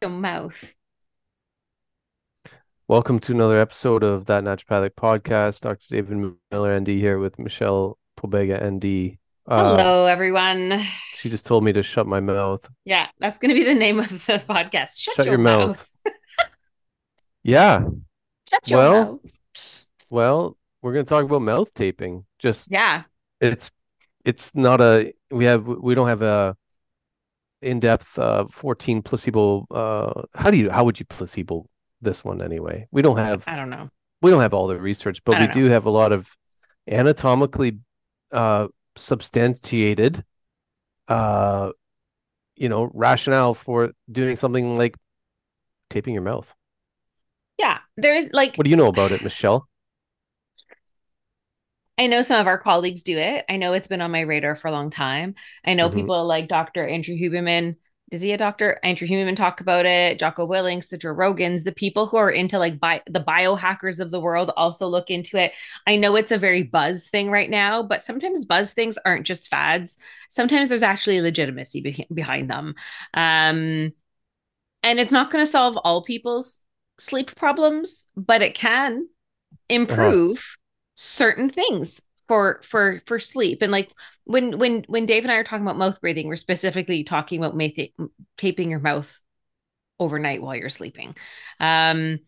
Your mouth. Welcome to another episode of That Naturopathic Podcast. Dr. David Miller, ND, here with Michelle Pobega, ND. Uh, Hello, everyone. She just told me to shut my mouth. Yeah, that's going to be the name of the podcast. Shut, Shut your, your mouth. mouth. Yeah. Shut your Well, mouth. Well, we're going to talk about mouth taping. Just Yeah. it's it's not a we have we don't have a in-depth uh 14 placebo uh how do you how would you placebo this one anyway we don't have I don't know. we don't have all the research but we don't do have a lot of anatomically uh substantiated uh you know rationale for doing something like taping your mouth Yeah. There's like, what do you know about it michelle I know some of our colleagues do it. I know it's been on my radar for a long time. I know Mhm. people like Dr. Andrew Huberman. Is he a doctor? Andrew Huberman talk about it. Jocko Willink, the Joe Rogans, the people who are into like bi- the biohackers of the world also look into it. I know it's a very buzz thing right now, but sometimes buzz things aren't just fads. Sometimes there's actually legitimacy be- behind them. Um, and it's not going to solve all people's sleep problems, but it can improve certain things for for for sleep. And like when when when dave and i are talking about mouth breathing we're specifically talking about ma- taping your mouth overnight while you're sleeping. Um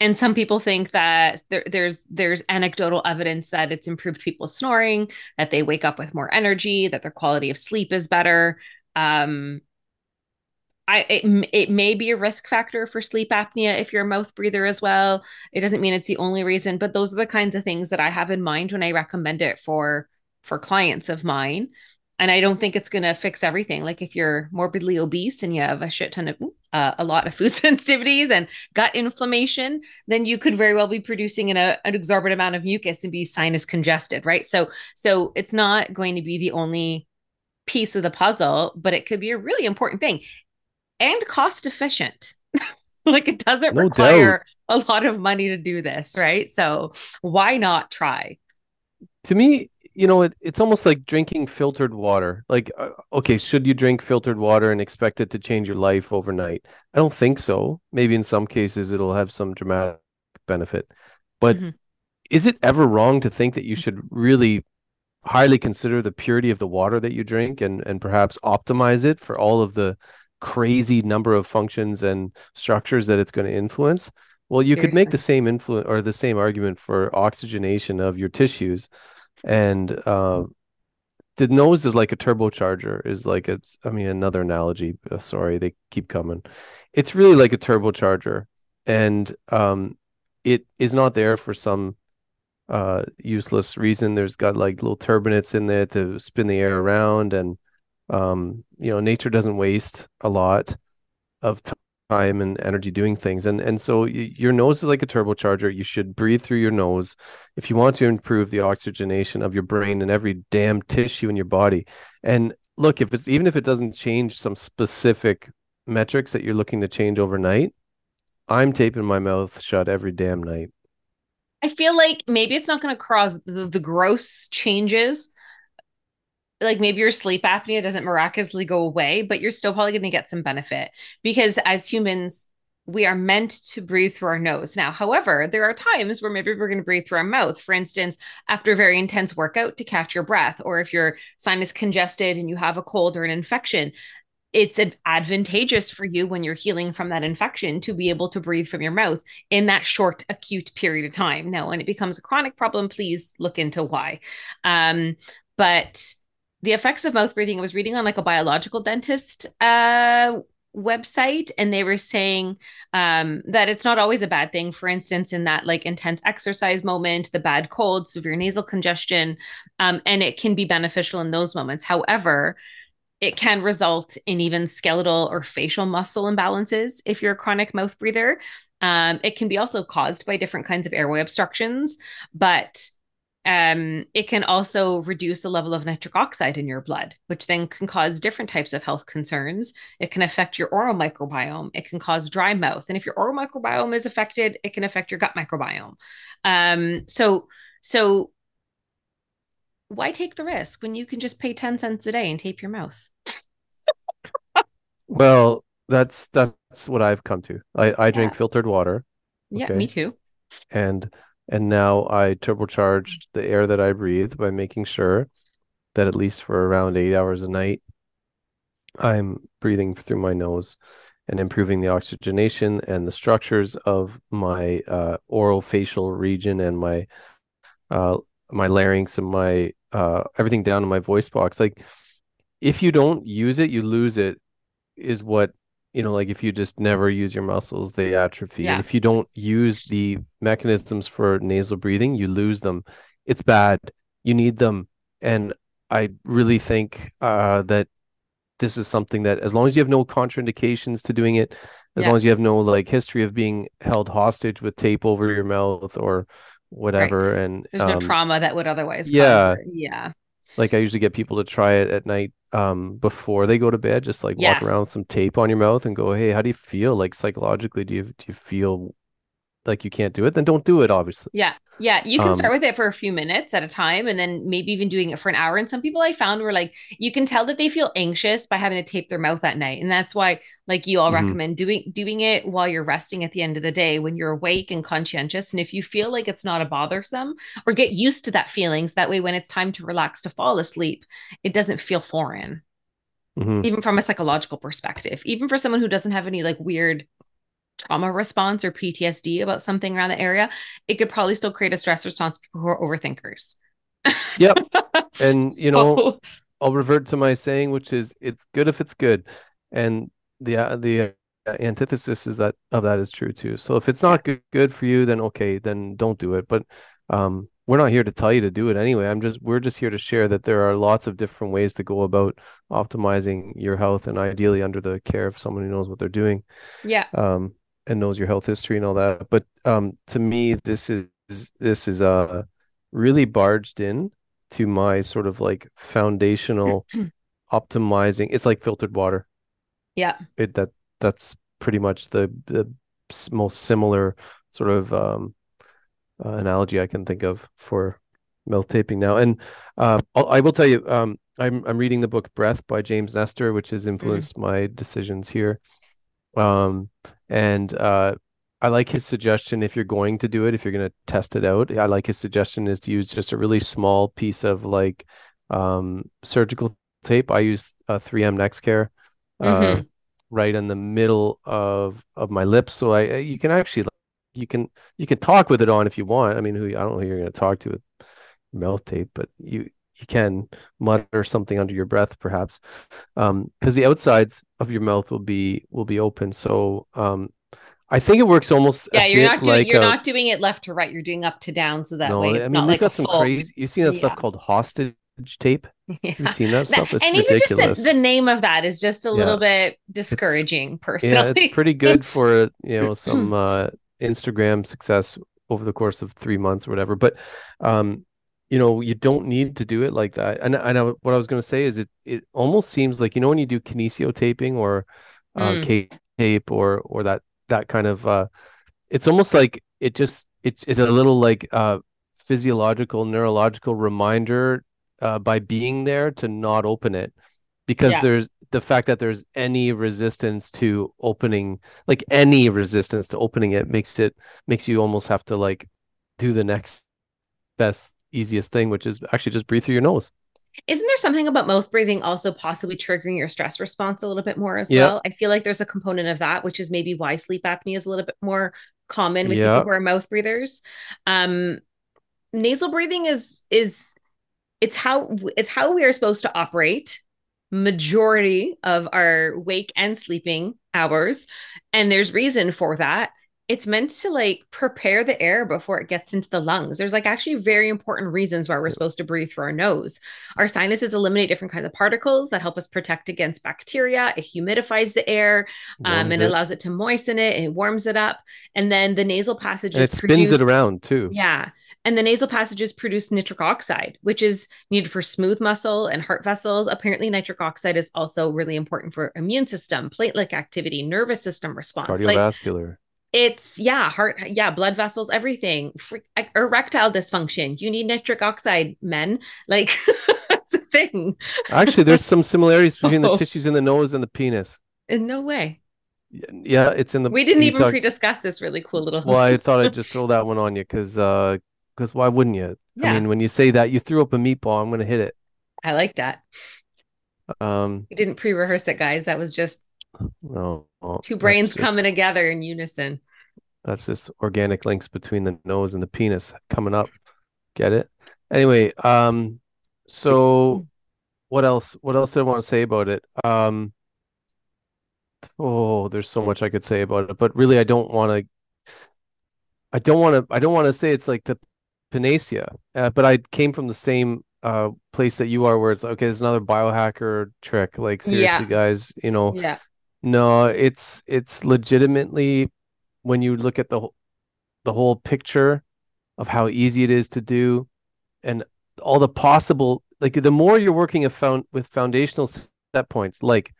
and some people think that there, there's there's anecdotal evidence that it's improved people's snoring that they wake up with more energy that their quality of sleep is better. Um I, it, it may be a risk factor for sleep apnea if you're a mouth breather as well. It doesn't mean it's the only reason, but those are the kinds of things that I have in mind when I recommend it for for clients of mine. And I don't think it's going to fix everything. Like if you're morbidly obese and you have a shit ton of uh, a lot of food sensitivities and gut inflammation, then you could very well be producing an, a, an exorbitant amount of mucus and be sinus congested, right? So so it's not going to be the only piece of the puzzle, but it could be a really important thing and cost efficient. like it doesn't No require a lot of money to do this, right? So why not try? to me you know it, it's almost like drinking filtered water like uh, okay should you drink filtered water and expect it to change your life overnight i don't think so maybe in some cases it'll have some dramatic benefit but Mhm. is it ever wrong to think that you should really highly consider the purity of the water that you drink and and perhaps optimize it for all of the crazy number of functions and structures that it's going to influence well you could make the same influence or the same argument for oxygenation of your tissues. And uh, the nose is like a turbocharger is like it's i mean another analogy uh, sorry they keep coming. It's really like a turbocharger. And um it is not there for some uh useless reason. There's got like little turbinates in there to spin the air around and um you know nature doesn't waste a lot of time and energy doing things. And and so y- your nose is like a turbocharger. You should breathe through your nose. If you want to improve the oxygenation of your brain and every damn tissue in your body. And look if it's even if it doesn't change some specific metrics that you're looking to change overnight i'm taping my mouth shut every damn night. I feel like maybe it's not going to cause the, the gross changes. Like maybe your sleep apnea doesn't miraculously go away, but you're still probably going to get some benefit because as humans, we are meant to breathe through our nose. Now, however, there are times where maybe we're going to breathe through our mouth. For instance, after a very intense workout to catch your breath, or if you're sinus congested and you have a cold or an infection, it's advantageous for you when you're healing from that infection to be able to breathe from your mouth in that short acute period of time now when it becomes a chronic problem please look into why um, but the effects of mouth breathing i was reading on like a biological dentist uh, website and they were saying um, that it's not always a bad thing for instance in that like intense exercise moment the bad cold severe nasal congestion um, and it can be beneficial in those moments however it can result in even skeletal or facial muscle imbalances if you're a chronic mouth breather. Um, it can be also caused by different kinds of airway obstructions, but um, it can also reduce the level of nitric oxide in your blood, which then can cause different types of health concerns. It can affect your oral microbiome. It can cause dry mouth. And if your oral microbiome is affected, it can affect your gut microbiome. Um, so, so why take the risk when you can just pay 10 cents a day and tape your mouth? well, that's that's what I've come to. I, I drink yeah. filtered water. Okay? Yeah, me too. And and now I turbocharged the air that I breathe by making sure that at least for around eight hours a night, I'm breathing through my nose and improving the oxygenation and the structures of my uh, oral facial region and my uh, my larynx and my uh, everything down in my voice box. Like if you don't use it, you lose it. Is what you know. Like if you just never use your muscles, they atrophy. Yeah. And if you don't use the mechanisms for nasal breathing, you lose them. It's bad. You need them. And I really think uh, that this is something that, as long as you have no contraindications to doing it, as yeah. long as you have no like history of being held hostage with tape over your mouth or whatever right. and there's um, no trauma that would otherwise yeah yeah like i usually get people to try it at night um before they go to bed just like yes. walk around with some tape on your mouth and go hey how do you feel like psychologically do you do you feel like you can't do it, then don't do it, obviously. Yeah. Yeah. You can um, start with it for a few minutes at a time and then maybe even doing it for an hour. And some people I found were like, you can tell that they feel anxious by having to tape their mouth at night. And that's why, like you all mm-hmm. recommend doing doing it while you're resting at the end of the day when you're awake and conscientious. And if you feel like it's not a bothersome or get used to that feeling, so that way when it's time to relax to fall asleep, it doesn't feel foreign. Mm-hmm. Even from a psychological perspective, even for someone who doesn't have any like weird trauma response or PTSD about something around the area, it could probably still create a stress response for people who are overthinkers. yep. And so... you know, I'll revert to my saying, which is it's good if it's good. And the uh, the uh, antithesis is that of that is true too. So if it's not good, good for you, then okay, then don't do it. But um we're not here to tell you to do it anyway. I'm just we're just here to share that there are lots of different ways to go about optimizing your health and ideally under the care of someone who knows what they're doing. Yeah. Um and knows your health history and all that. But um, to me, this is this is uh really barged in to my sort of like foundational optimizing. It's like filtered water. Yeah. It that that's pretty much the the most similar sort of um, uh, analogy I can think of for mouth taping now. And uh, I will tell you, um, I'm I'm reading the book Breath by James Nestor, which has mm-hmm. influenced mm. my decisions here. Um, and uh, I like his suggestion if you're going to do it, if you're going to test it out. I like his suggestion is to use just a really small piece of like um, surgical tape. I use a 3M Nexcare uh, mm-hmm. right in the middle of of my lips, so I you can actually you can you can talk with it on if you want. I mean, who I don't know who you're going to talk to with mouth tape, but you you can mutter something under your breath perhaps um because the outsides of your mouth will be will be open so um I think it works almost. Yeah, you're not doing like you're a, not doing it left to right. You're doing up to down, so that no, way it's I mean, not like got some full... crazy. You've seen that yeah. stuff called hostage tape. Yeah. You've seen that stuff. It's and ridiculous. even just the, the, name of that is just a little bit discouraging. It's, personally, yeah, it's pretty good for you know some uh, Instagram success over the course of three months or whatever. But um, you know you don't need to do it like that and i know what i was going to say is it it almost seems like you know when you do kinesio taping or uh, mm. tape or or that that kind of uh it's almost like it just it's it's a little like uh physiological neurological reminder uh by being there to not open it because yeah. there's the fact that there's any resistance to opening like any resistance to opening it makes it makes you almost have to like do the next best easiest thing, which is actually just breathe through your nose. Isn't there something about mouth breathing also possibly triggering your stress response a little bit more as Yeah. well? I feel like there's a component of that, which is maybe why sleep apnea is a little bit more common with Yeah. people who are mouth breathers. Um, nasal breathing is is it's how it's how we are supposed to operate majority of our wake and sleeping hours and there's reason for that it's meant to like prepare the air before it gets into the lungs there's like actually very important reasons why we're supposed to breathe through our nose our sinuses eliminate different kinds of particles that help us protect against bacteria it humidifies the air um, and it. allows it to moisten it it warms it up and then the nasal passages and it spins it around too. yeah. And the nasal passages produce nitric oxide, which is needed for smooth muscle and heart vessels. Apparently, nitric oxide is also really important for immune system, platelet activity, nervous system response. Like Cardiovascular. It's yeah, heart, yeah, blood vessels, everything. Erectile dysfunction. You need nitric oxide, men. Like it's a thing. Actually, there's some similarities between the Oh. tissues in the nose and the penis. In no way. Yeah, it's in the. We didn't even talk- pre-discuss this really cool little. Well, I thought I'd just throw that one on you because uh, because why wouldn't you? Yeah. I mean, when you say that, you threw up a meatball. I'm gonna hit it. I like that. Um, We didn't pre-rehearse it, guys. That was just no, two brains just- coming together in unison. That's just organic links between the nose and the penis coming up. Get it? Anyway, um, so what else? What else did I want to say about it? Um, oh, there's so much I could say about it, but really, I don't want to. I don't want to. I don't want to say it's like the panacea, uh, but I came from the same uh place that you are, where it's like, okay, there's another biohacker trick. Like seriously, guys, you know. Yeah. No, it's it's legitimately when you look at the the whole picture of how easy it is to do and all the possible like the more you're working a found with foundational set points like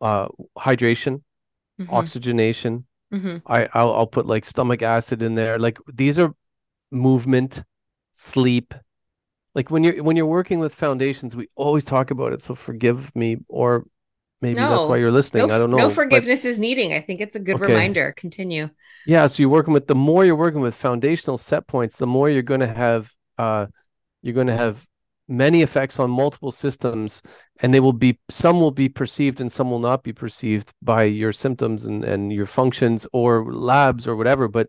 uh hydration, Mhm. oxygenation, Mhm. I I'll, I'll put like stomach acid in there. Like these are movement, sleep. Like when you're when you're working with foundations, we always talk about it. So forgive me, or maybe that's why you're listening. No, I don't know. no but- forgiveness is needing. I think it's a good Okay. reminder. Continue. Yeah, so you're working with the more you're working with foundational set points, the more you're going to have uh you're going to have many effects on multiple systems and they will be some will be perceived and some will not be perceived by your symptoms and and your functions or labs or whatever, but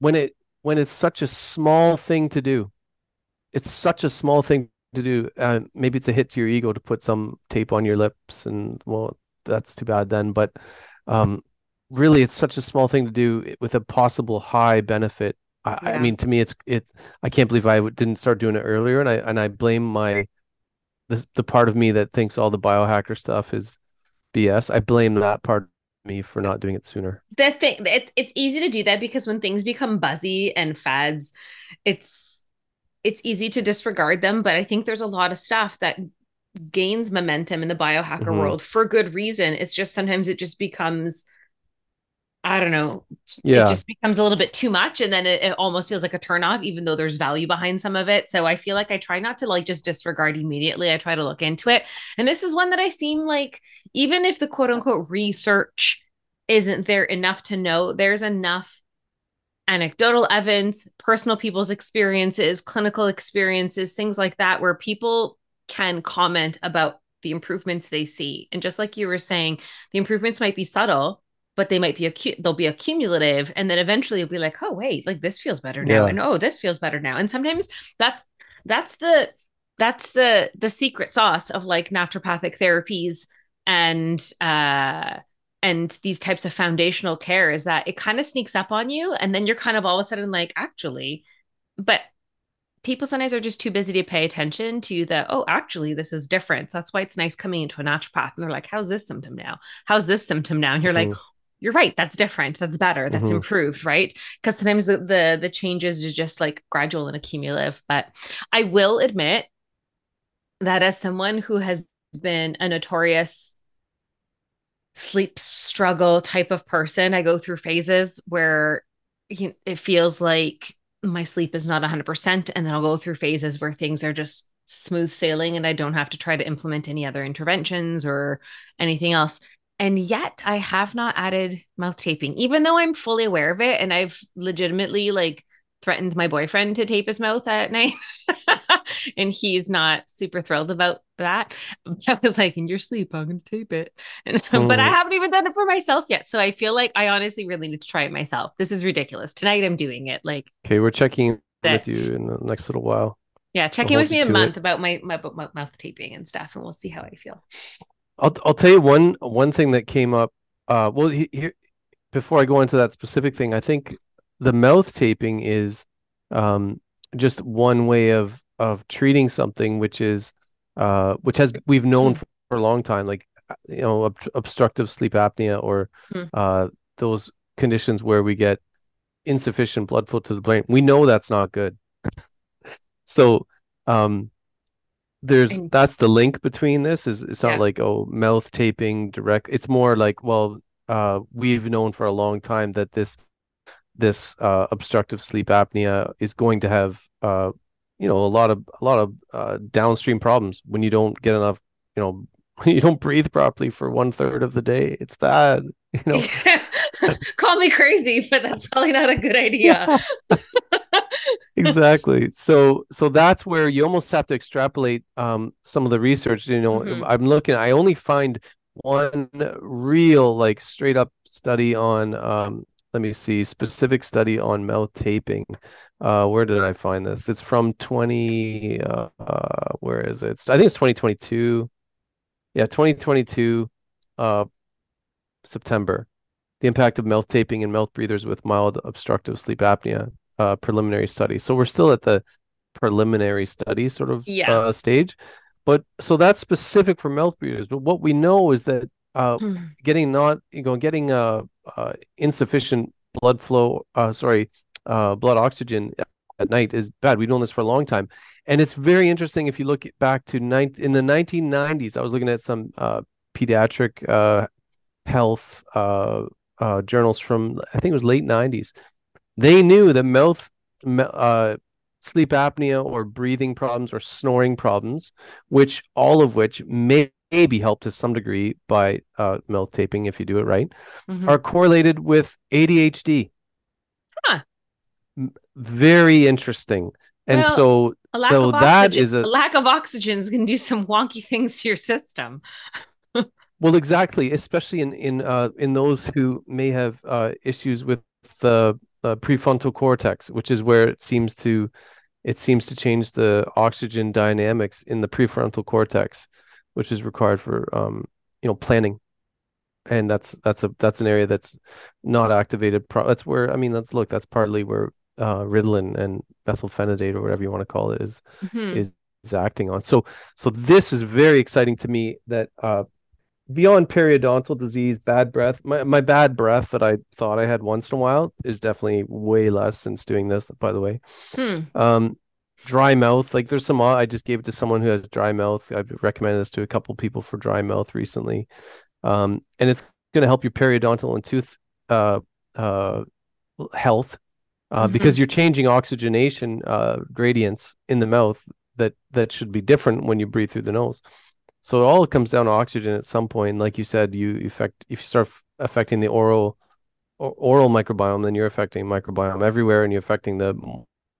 when it when it's such a small thing to do, it's such a small thing to do. Uh, maybe it's a hit to your ego to put some tape on your lips and well, that's too bad then, but um really it's such a small thing to do with a possible high benefit. I, I mean to me it's it's i can't believe I didn't start doing it earlier and i and i blame my this the part of me that thinks all the biohacker stuff is bs i blame that part of me for not doing it sooner. The thing it's it's easy to do that because when things become buzzy and fads, it's it's easy to disregard them. But I think there's a lot of stuff that gains momentum in the biohacker Mhm. world for good reason. It's just sometimes it just becomes I don't know. yeah It just becomes a little bit too much, and then it, it almost feels like a turnoff, even though there's value behind some of it. So I feel like I try not to like just disregard immediately. I try to look into it, and this is one that I seem like even if the quote unquote research isn't there enough to know, there's enough anecdotal evidence, personal people's experiences, clinical experiences, things like that, where people can comment about the improvements they see. And just like you were saying, the improvements might be subtle, but they might be acu- they'll be accumulative, and then eventually you'll be like, oh wait, like this feels better now, Yeah. and oh this feels better now. And sometimes that's that's the that's the the secret sauce of like naturopathic therapies and uh and these types of foundational care is that it kind of sneaks up on you and then you're kind of all of a sudden like actually but people sometimes are just too busy to pay attention to the oh actually this is different. So that's why it's nice coming into a naturopath and they're like how's this symptom now? How's this symptom now? And you're like Mhm. you're right. That's different. That's better. That's Mhm. improved right? Because sometimes the, the the changes is just like gradual and accumulative. But i will admit that as someone who has been a notorious sleep struggle type of person i go through phases where you it feels like my sleep is not 100% and then i'll go through phases where things are just smooth sailing and i don't have to try to implement any other interventions or anything else. And yet i have not added mouth taping even though i'm fully aware of it and i've legitimately like threatened my boyfriend to tape his mouth at night and he's not super thrilled about that. I was like, in your sleep, I'm gonna tape it. And, mm. But I mm. haven't even done it for myself yet. So I feel like I honestly really need to try it myself. This is ridiculous. Tonight I'm doing it. Like okay, we're checking with you in the next little while. Yeah, check in with me a month it. about my, my my mouth taping and stuff, and we'll see how I feel. I'll I'll tell you one one thing that came up. Uh, well, here before I go into that specific thing, I think the mouth taping is um just one way of of treating something which is uh which has we've known for, for a long time like you know ob- obstructive sleep apnea or mm. uh those conditions where we get insufficient blood flow to the brain we know that's not good so um there's that's the link between this is it's not yeah. like oh mouth taping direct it's more like well uh we've known for a long time that this this uh, obstructive sleep apnea is going to have uh, you know a lot of a lot of uh, downstream problems when you don't get enough you know you don't breathe properly for one third of the day. It's bad you know. Call me crazy but that's probably not a good idea. Exactly. So so that's where you almost have to extrapolate um, some of the research you know. Mm-hmm. i'm looking i only find one real like straight up study on um, let me see specific study on mouth taping. Uh where did i find this? It's from 20 uh, uh where is it? I think it's 2022 yeah 2022 uh september. The impact of mouth taping in mouth breathers with mild obstructive sleep apnea uh preliminary study. So we're still at the preliminary study sort of yeah. uh, stage. But so that's specific for mouth breathers. But what we know is that uh, hmm. getting not you know getting uh, uh, insufficient blood flow uh, sorry uh, blood oxygen at night is bad. We've known this for a long time. And it's very interesting if you look back to nine in the 1990s i was looking at some uh, pediatric uh, health uh, journals from i think it was late 90s they knew that mouth sleep apnea or breathing problems or snoring problems which all of which may maybe helped to some degree by uh, mouth taping if you do it right, mm-hmm. are correlated with ADHD. Huh. Very interesting. And well, so, so that oxygen, is a, a lack of oxygen can do some wonky things to your system. well, exactly, especially in in uh, in those who may have uh, issues with the prefrontal cortex, which is where it seems to it seems to change the oxygen dynamics in the prefrontal cortex which is required for um, you know planning and that's that's a that's an area that's not activated pro- that's where i mean let's look that's partly where uh ritalin and methylphenidate or whatever you want to call it is, mm-hmm. is is acting on so so this is very exciting to me that uh beyond periodontal disease bad breath my, my bad breath that i thought i had once in a while is definitely way less since doing this by the way hmm. um dry mouth like there's some i just gave it to someone who has dry mouth. I've recommended this to a couple people for dry mouth recently. Um, and it's going to help your periodontal and tooth uh, uh, health uh, mm-hmm. because you're changing oxygenation uh, gradients in the mouth that that should be different when you breathe through the nose. So it all comes down to oxygen at some point like you said you affect if you start affecting the oral oral microbiome then you're affecting microbiome everywhere and you're affecting the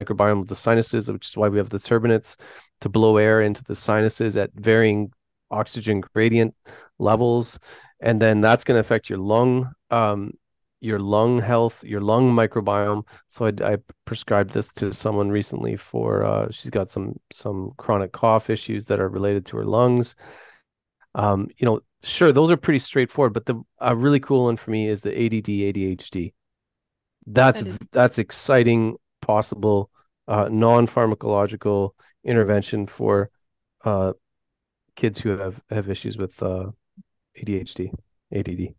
microbiome of the sinuses, which is why we have the turbinates to blow air into the sinuses at varying oxygen gradient levels. And then that's going to affect your lung, um, your lung health, your lung microbiome. So I, I prescribed this to someone recently for uh, she's got some some chronic cough issues that are related to her lungs. Um, you know, sure, those are pretty straightforward, but the a really cool one for me is the ADD ADHD. That's that is- that's exciting possible uh, non-pharmacological intervention for uh, kids who have have issues with uh, ADHD, ADD.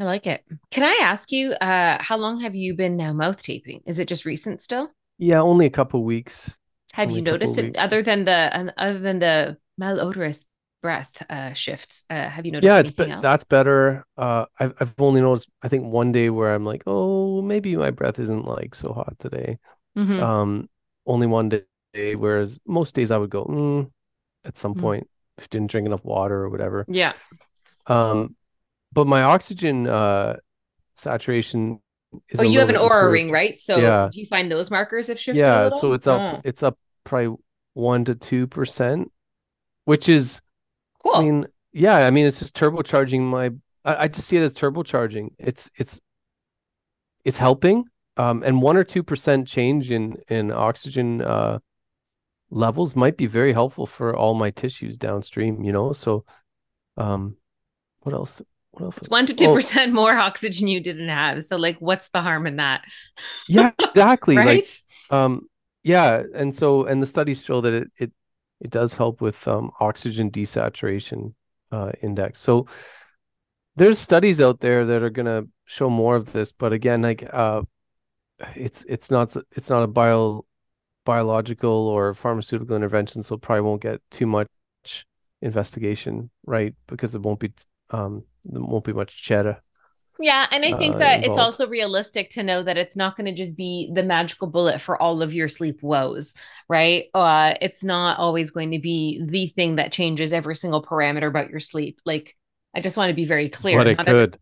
I like it. Can I ask you, uh, how long have you been now mouth taping? Is it just recent still? Yeah, only a couple weeks. Have only you noticed it other than the other than the malodorous breath uh, shifts. Uh, have you noticed? Yeah, it's be- that's better. Uh, I've I've only noticed I think one day where I'm like, oh, maybe my breath isn't like so hot today. Mm-hmm. Um, only one day, whereas most days I would go mm, at some mm-hmm. point if didn't drink enough water or whatever. Yeah. Um, but my oxygen uh saturation is Oh, you have an Oura improved. ring, right? So Yeah. do you find those markers have shifted? a Yeah, so it's up Oh, it's up probably one to two percent, which is cool. I mean, yeah, I mean it's just turbocharging my I, I just see it as turbocharging. It's it's it's helping. Um and one or two percent change in in oxygen uh levels might be very helpful for all my tissues downstream, you know. So um what else what else it's one to two percent more oxygen you didn't have. So like what's the harm in that? yeah, exactly. right? Like Um, yeah, and so and the studies show that it it it does help with um oxygen desaturation uh index. So there's studies out there that are gonna show more of this, but again, like uh it's it's not it's not a bio biological or pharmaceutical intervention, so probably won't get too much investigation, right? Because it won't be um there won't be much cheddar. Yeah, and I think uh, that it's also realistic to know that it's not going to just be the magical bullet for all of your sleep woes, right? Uh, it's not always going to be the thing that changes every single parameter about your sleep. Like, I just want to be very clear. But it Not every- could.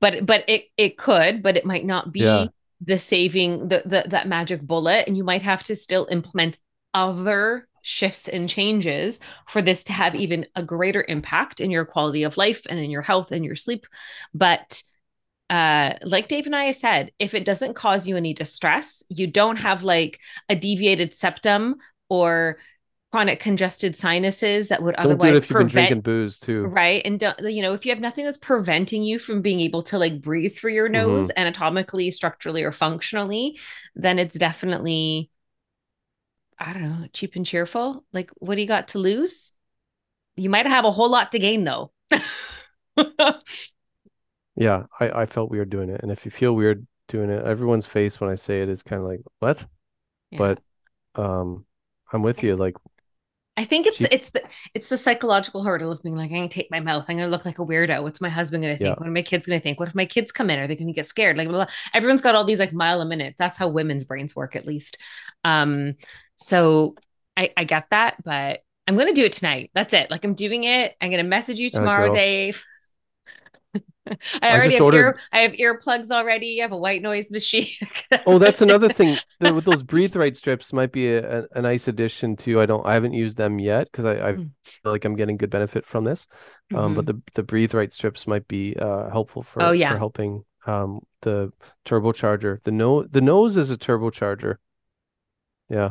but but it it could, but it might not be Yeah. the saving the, the that magic bullet, and you might have to still implement other shifts and changes for this to have even a greater impact in your quality of life and in your health and your sleep. But uh like Dave and I have said, if it doesn't cause you any distress, you don't have like a deviated septum or chronic congested sinuses that would Don't do otherwise it if you've been prevent drinking booze too. Right. And don't, you know, if you have nothing that's preventing you from being able to like breathe through your nose anatomically, structurally, or functionally, then it's definitely, I don't know, cheap and cheerful. Like, what do you got to lose? You might have a whole lot to gain though. Yeah, I, I felt weird doing it. And if you feel weird doing it, everyone's face when I say it is kind of like, what? Yeah. But um I'm with you. Like, I think it's Cheap. it's the it's the psychological hurdle of being like, I can take my mouth. I'm gonna look like a weirdo. What's my husband gonna think? Yeah. What are my kids gonna think? What if my kids come in? Are they gonna get scared? Like blah, blah. everyone's got all these like mile a minute. That's how women's brains work, at least. Um, so I I get that, but I'm gonna do it tonight. That's it. Like I'm doing it. I'm gonna message you tomorrow. Dave. I I already have ordered- ear I have earplugs already. I have a white noise machine. oh, that's another thing. The- With those breathe right strips might be a, a, a nice addition to. I don't. I haven't used them yet because I, I Mm. feel like I'm getting good benefit from this. Um, but the the breathe right strips might be uh helpful for Oh, yeah. for helping um the turbocharger. The no the nose is a turbocharger. Yeah.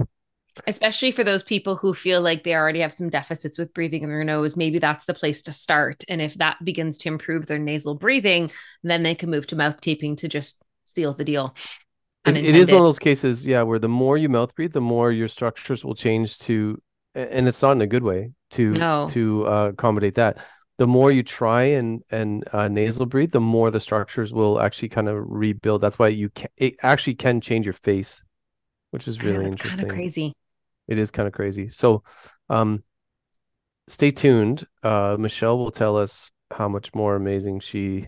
Especially for those people who feel like they already have some deficits with breathing in their nose maybe that's the place to start and if that begins to improve their nasal breathing then they can move to mouth taping to just seal the deal It, it is one of those cases, yeah, where the more you mouth breathe, the more your structures will change to, and it's not in a good way to No. to uh, accommodate that. The more you try and and uh, nasal breathe, the more the structures will actually kind of rebuild. That's why you can it actually can change your face, which is I know, really it's kind of crazy It is kind of crazy. So, um, stay tuned. Uh, Michelle will tell us how much more amazing she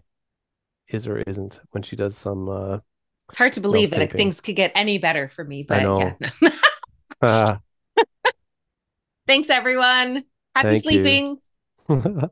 is or isn't when she does some. Uh, it's hard to believe that things could get any better for me but yeah uh, thanks everyone happy Thank sleeping